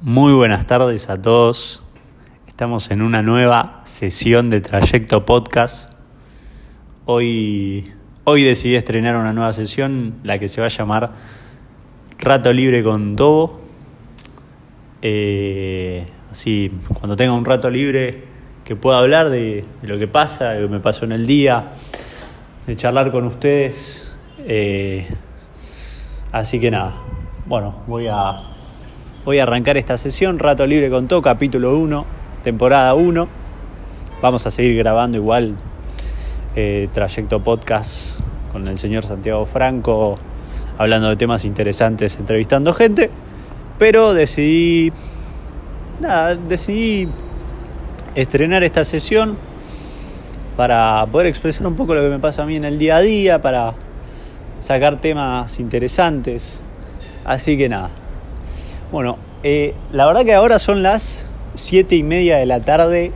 Muy buenas tardes a todos. Estamos en una nueva sesión de Trayecto Podcast. Hoy, hoy decidí estrenar una nueva sesión, la que se va a llamar Rato Libre con Tobo. Eh, así, cuando tenga un rato libre, que pueda hablar de, lo que pasa, de lo que me pasó en el día, de charlar con ustedes. Eh, así que nada, bueno, voy a, voy a arrancar esta sesión, Rato Libre con Todo, capítulo 1, temporada 1. Vamos a seguir grabando igual eh, trayecto podcast con el señor Santiago Franco, hablando de temas interesantes, entrevistando gente, pero decidí, nada, decidí estrenar esta sesión para poder expresar un poco lo que me pasa a mí en el día a día, para sacar temas interesantes. Así que nada. Bueno, eh, la verdad que ahora son las 7 y media de la tarde.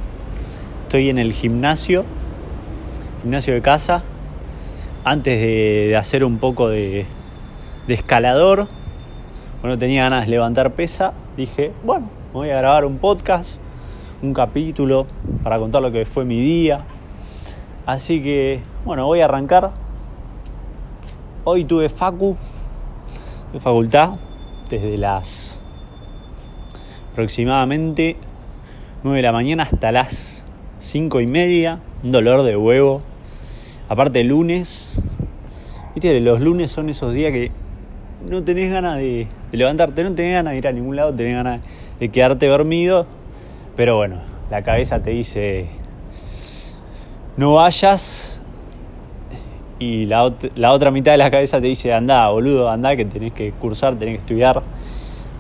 Estoy en el gimnasio, gimnasio de casa. Antes de, hacer un poco de, de escalador, bueno, tenía ganas de levantar pesa. Dije, bueno, voy a grabar un podcast, un capítulo para contar lo que fue mi día. Así que, bueno, voy a arrancar. Hoy tuve facu, de facultad, desde las aproximadamente 9 de la mañana hasta las 5 y media, un dolor de huevo. Aparte lunes, viste, los lunes son esos días que no tenés ganas de, levantarte, no tenés ganas de ir a ningún lado, tenés ganas de quedarte dormido, pero bueno, la cabeza te dice, no vayas, y la, la otra mitad de la cabeza te dice, anda, boludo, anda, que tenés que cursar, tenés que estudiar.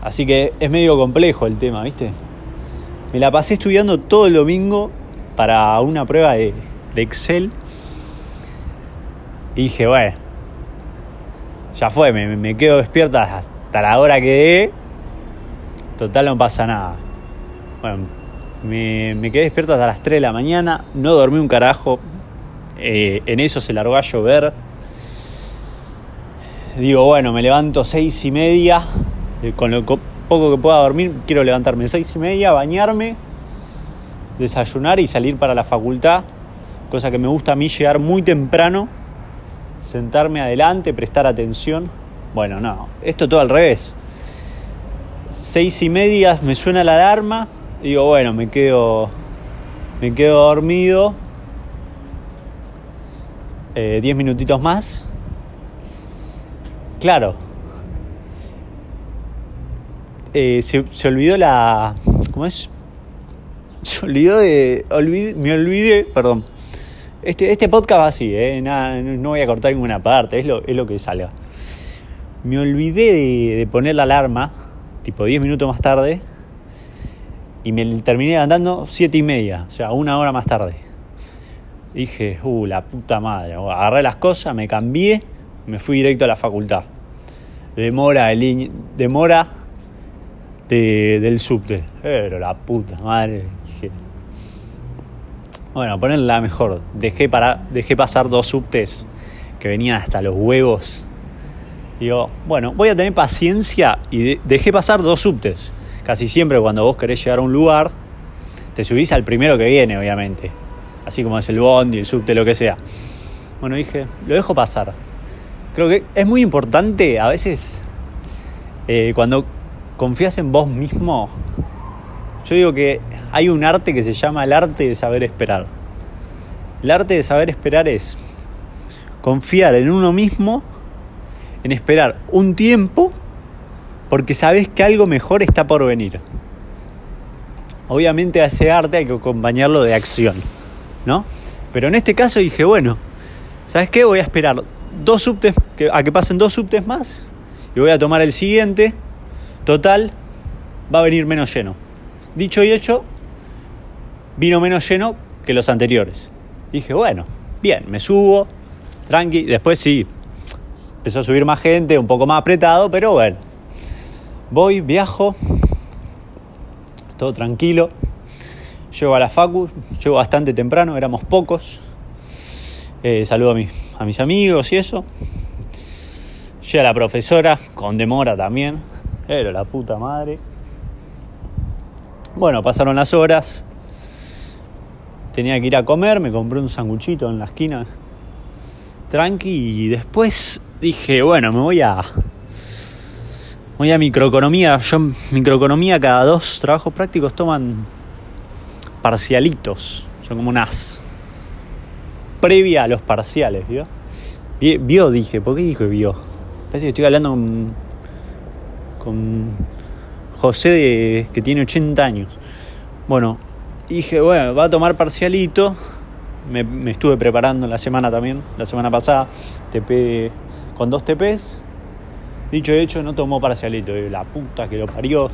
Así que es medio complejo el tema, ¿viste? Me la pasé estudiando todo el domingo para una prueba de, de Excel. Y dije, bueno, ya fue, me, me, quedo despierta hasta la hora que dé. Total, no pasa nada. Bueno, me, me, quedé despierto hasta las 3 de la mañana, no dormí un carajo. Eh, en eso se largó a llover. Digo, bueno, me levanto 6 y media. Eh, con lo poco que pueda dormir, quiero levantarme 6 y media, bañarme, desayunar y salir para la facultad. Cosa que me gusta a mí llegar muy temprano, sentarme adelante, prestar atención. Bueno, no, esto todo al revés. 6 y media me suena la alarma. Digo, bueno, me quedo, me quedo dormido. 10 eh, minutitos más. Claro. Eh, se, se, olvidó la. ¿Cómo es? Se olvidó de. Olvidé, me olvidé, perdón. Este, este podcast va así, ¿eh? Nada, no voy a cortar ninguna parte, es lo, es lo que salga. Me olvidé de, de poner la alarma, tipo 10 minutos más tarde, y me terminé andando 7 y media, o sea, una hora más tarde. Dije, uh, la puta madre. Agarré las cosas, me cambié, me fui directo a la facultad. Demora, el, demora de, del subte. Pero la puta madre. Bueno, ponerla mejor. Dejé, para, dejé pasar dos subtes que venían hasta los huevos. Digo, bueno, voy a tener paciencia y de, dejé pasar dos subtes. Casi siempre cuando vos querés llegar a un lugar, te subís al primero que viene, obviamente así como es el bondi, el subte, lo que sea. Bueno, dije, lo dejo pasar. Creo que es muy importante a veces eh, cuando confías en vos mismo. Yo digo que hay un arte que se llama el arte de saber esperar. El arte de saber esperar es confiar en uno mismo, en esperar un tiempo, porque sabes que algo mejor está por venir. Obviamente a ese arte hay que acompañarlo de acción. ¿no? Pero en este caso dije, bueno, ¿sabes qué? Voy a esperar dos subtes, a que pasen dos subtes más y voy a tomar el siguiente. Total, va a venir menos lleno. Dicho y hecho, vino menos lleno que los anteriores. Dije, bueno, bien, me subo, tranqui. Después sí, empezó a subir más gente, un poco más apretado, pero bueno. Voy, viajo, todo tranquilo. Llego a la Facu, llego bastante temprano, éramos pocos. Eh, saludo a, mi, a mis amigos y eso. Llega la profesora, con demora también. Pero la puta madre. Bueno, pasaron las horas. Tenía que ir a comer, me compré un sanguchito en la esquina. Tranqui y después dije, bueno, me voy a voy a microeconomía. Yo microeconomía cada dos trabajos prácticos toman parcialitos, son como unas previa a los parciales, ¿vio? Vio, dije, ¿por qué dijo vio? Parece que estoy hablando con José que tiene 80 años. Bueno, dije, bueno, va a tomar parcialito. Me, estuve preparando la semana también, la semana pasada, TP con dos TPs. Dicho y hecho, no tomó parcialito. La puta que lo parió.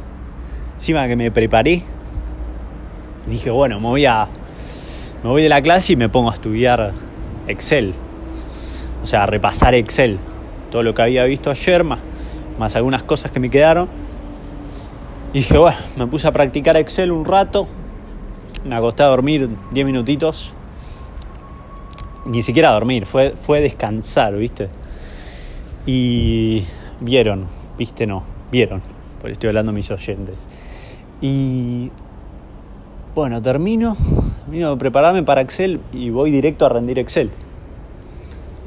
Encima que me preparé, dije, bueno, me voy a. Me voy de la clase y me pongo a estudiar Excel. O sea, a repasar Excel. Todo lo que había visto ayer, más, más algunas cosas que me quedaron. Y dije, bueno, me puse a practicar Excel un rato. Me acosté a dormir 10 minutitos. Ni siquiera a dormir, fue, fue descansar, ¿viste? Y vieron, ¿viste? No, vieron, porque estoy hablando a mis oyentes. Y bueno, termino, termino de prepararme para Excel y voy directo a rendir Excel.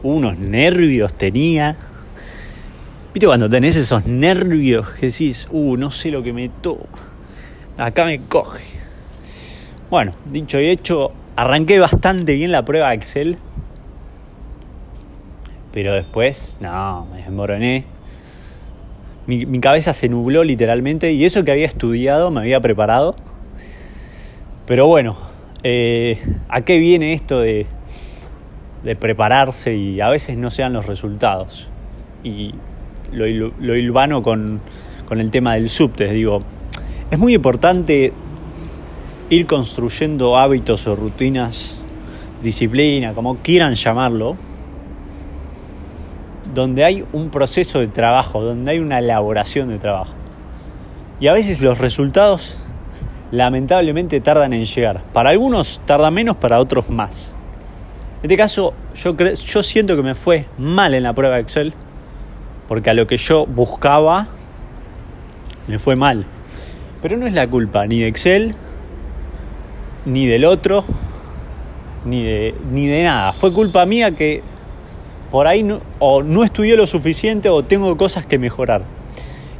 Unos nervios tenía. ¿Viste cuando tenés esos nervios que decís, uh, no sé lo que me toma? Acá me coge. Bueno, dicho y hecho, arranqué bastante bien la prueba Excel. Pero después, no, me desmoroné. Mi, mi cabeza se nubló literalmente y eso que había estudiado, me había preparado pero bueno, eh, ¿a qué viene esto de, de, prepararse y a veces no sean los resultados? Y lo, lo, con, con el tema del subte, digo, es muy importante ir construyendo hábitos o rutinas, disciplina, como quieran llamarlo, donde hay un proceso de trabajo, donde hay una elaboración de trabajo. Y a veces los resultados lamentablemente tardan en llegar. Para algunos tarda menos, para otros más. En este caso, yo, yo siento que me fue mal en la prueba de Excel, porque a lo que yo buscaba, me fue mal. Pero no es la culpa ni de Excel, ni del otro, ni de, ni de nada. Fue culpa mía que por ahí o no estudié lo suficiente o tengo cosas que mejorar.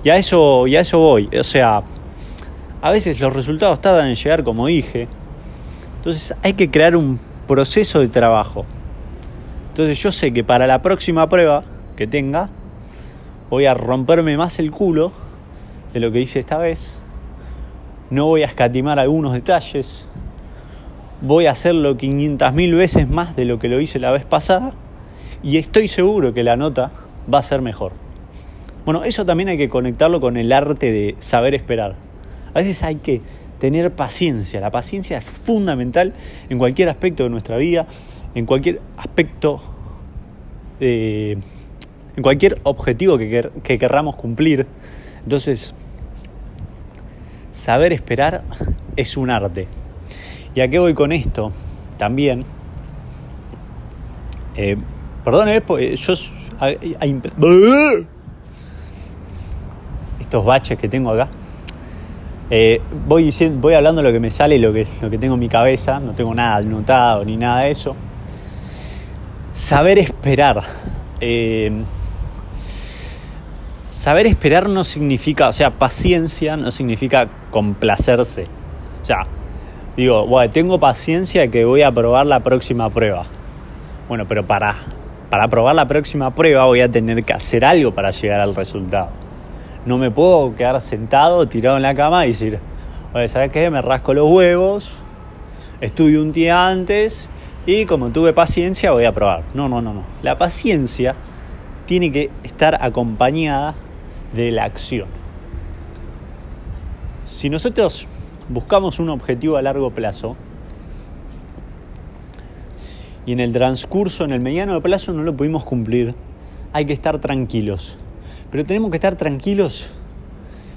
Y a eso, y a eso voy. O sea, a veces los resultados tardan en llegar, como dije. Entonces hay que crear un proceso de trabajo. Entonces yo sé que para la próxima prueba que tenga, voy a romperme más el culo de lo que hice esta vez. No voy a escatimar algunos detalles. Voy a hacerlo 500.000 veces más de lo que lo hice la vez pasada. Y estoy seguro que la nota va a ser mejor. Bueno, eso también hay que conectarlo con el arte de saber esperar. A veces hay que tener paciencia. La paciencia es fundamental en cualquier aspecto de nuestra vida, en cualquier aspecto, en cualquier objetivo que, que querramos cumplir. Entonces, saber esperar es un arte. ¿Y a qué voy con esto? También, eh, perdón, yo... estos baches que tengo acá. Eh, voy, voy hablando lo que me sale, lo que, lo que tengo en mi cabeza, no tengo nada anotado ni nada de eso. Saber esperar. Eh, saber esperar no significa, o sea, paciencia no significa complacerse. O sea, digo, tengo paciencia que voy a probar la próxima prueba. Bueno, pero para, para probar la próxima prueba voy a tener que hacer algo para llegar al resultado. No me puedo quedar sentado, tirado en la cama y decir, ¿sabes qué? Me rasco los huevos, estudio un día antes y como tuve paciencia voy a probar. No, no, no, no. La paciencia tiene que estar acompañada de la acción. Si nosotros buscamos un objetivo a largo plazo y en el transcurso, en el mediano plazo no lo pudimos cumplir, hay que estar tranquilos. Pero tenemos que estar tranquilos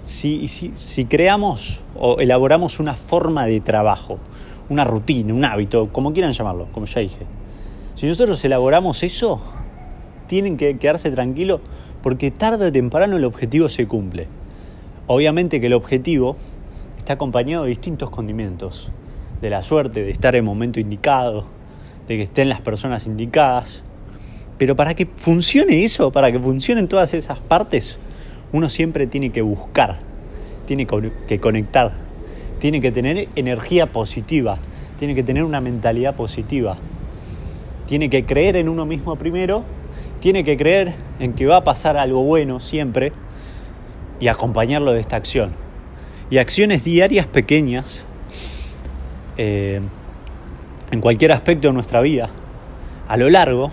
si, si, creamos o elaboramos una forma de trabajo, una rutina, un hábito, como quieran llamarlo, como ya dije. Si nosotros elaboramos eso, tienen que quedarse tranquilos porque tarde o temprano el objetivo se cumple. Obviamente que el objetivo está acompañado de distintos condimentos, de la suerte, de estar en el momento indicado, de que estén las personas indicadas. Pero para que funcione eso, para que funcionen todas esas partes, uno siempre tiene que buscar, tiene que conectar, tiene que tener energía positiva, tiene que tener una mentalidad positiva, tiene que creer en uno mismo primero, tiene que creer en que va a pasar algo bueno siempre y acompañarlo de esta acción. Y acciones diarias pequeñas eh, en cualquier aspecto de nuestra vida, a lo largo,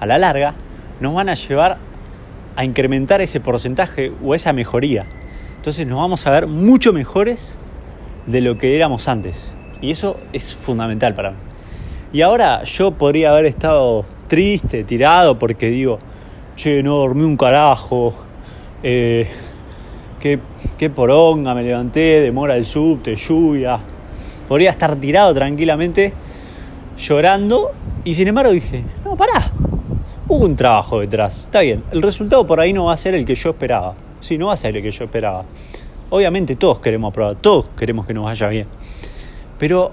a la larga, nos van a llevar a incrementar ese porcentaje o esa mejoría. Entonces nos vamos a ver mucho mejores de lo que éramos antes. Y eso es fundamental para mí. Y ahora yo podría haber estado triste, tirado, porque digo, che, no dormí un carajo, eh, qué, qué poronga, me levanté, demora el subte, lluvia. Podría estar tirado tranquilamente, llorando, y sin embargo dije, no, pará, hubo un trabajo detrás, está bien, el resultado por ahí no va a ser el que yo esperaba, sí, no va a ser el que yo esperaba. Obviamente todos queremos probar, todos queremos que nos vaya bien. Pero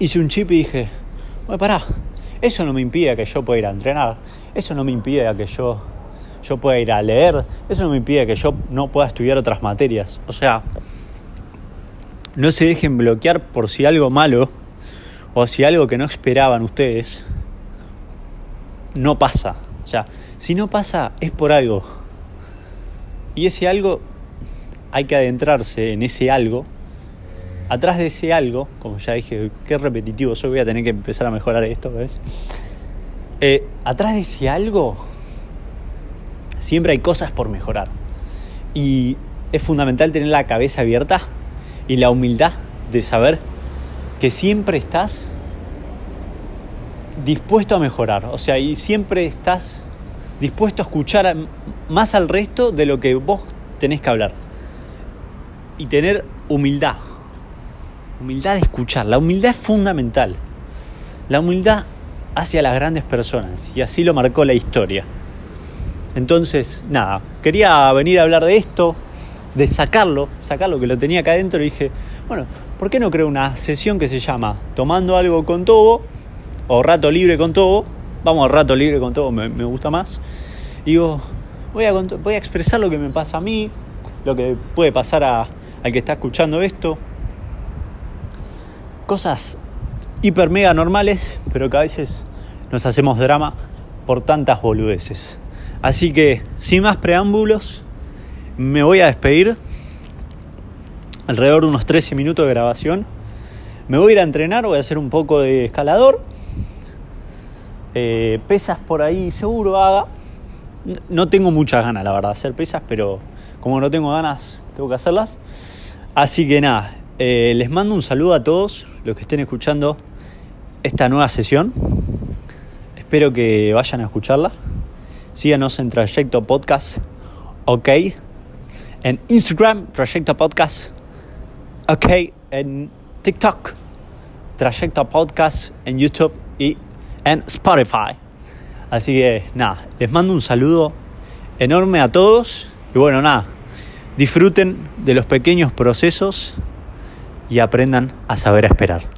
hice un chip y dije, bueno, pará, eso no me impide que yo pueda ir a entrenar, eso no me impide que yo, yo pueda ir a leer, eso no me impide que yo no pueda estudiar otras materias. O sea, no se dejen bloquear por si algo malo o si algo que no esperaban ustedes no pasa. O sea, si no pasa es por algo. Y ese algo hay que adentrarse en ese algo. Atrás de ese algo, como ya dije, qué repetitivo soy, voy a tener que empezar a mejorar esto, ¿ves? Eh, atrás de ese algo siempre hay cosas por mejorar. Y es fundamental tener la cabeza abierta y la humildad de saber que siempre estás dispuesto a mejorar. O sea, y siempre estás dispuesto a escuchar más al resto de lo que vos tenés que hablar y tener humildad. Humildad de escuchar. La humildad es fundamental. La humildad hacia las grandes personas y así lo marcó la historia. Entonces, nada, quería venir a hablar de esto, de sacarlo, sacarlo que lo tenía acá adentro y dije, bueno, ¿por qué no creo una sesión que se llama Tomando algo con todo o Rato libre con todo? Vamos a Rato libre con todo, me, gusta más. Y digo, voy a, voy a expresar lo que me pasa a mí, lo que puede pasar a, al que está escuchando esto. Cosas hiper mega normales, pero que a veces nos hacemos drama por tantas boludeces. Así que, sin más preámbulos, me voy a despedir. Alrededor de unos 13 minutos de grabación. Me voy a ir a entrenar, voy a hacer un poco de escalador. Eh, pesas por ahí seguro haga. No tengo muchas ganas, la verdad, de hacer pesas, pero como no tengo ganas, tengo que hacerlas. Así que nada, eh, les mando un saludo a todos los que estén escuchando esta nueva sesión. Espero que vayan a escucharla. Síganos en Trayecto Podcast, ok. En Instagram, Trayecto Podcast, ok. En TikTok, Trayecto Podcast, en YouTube y en Spotify. Así que nada, les mando un saludo enorme a todos y bueno, nada, disfruten de los pequeños procesos y aprendan a saber esperar.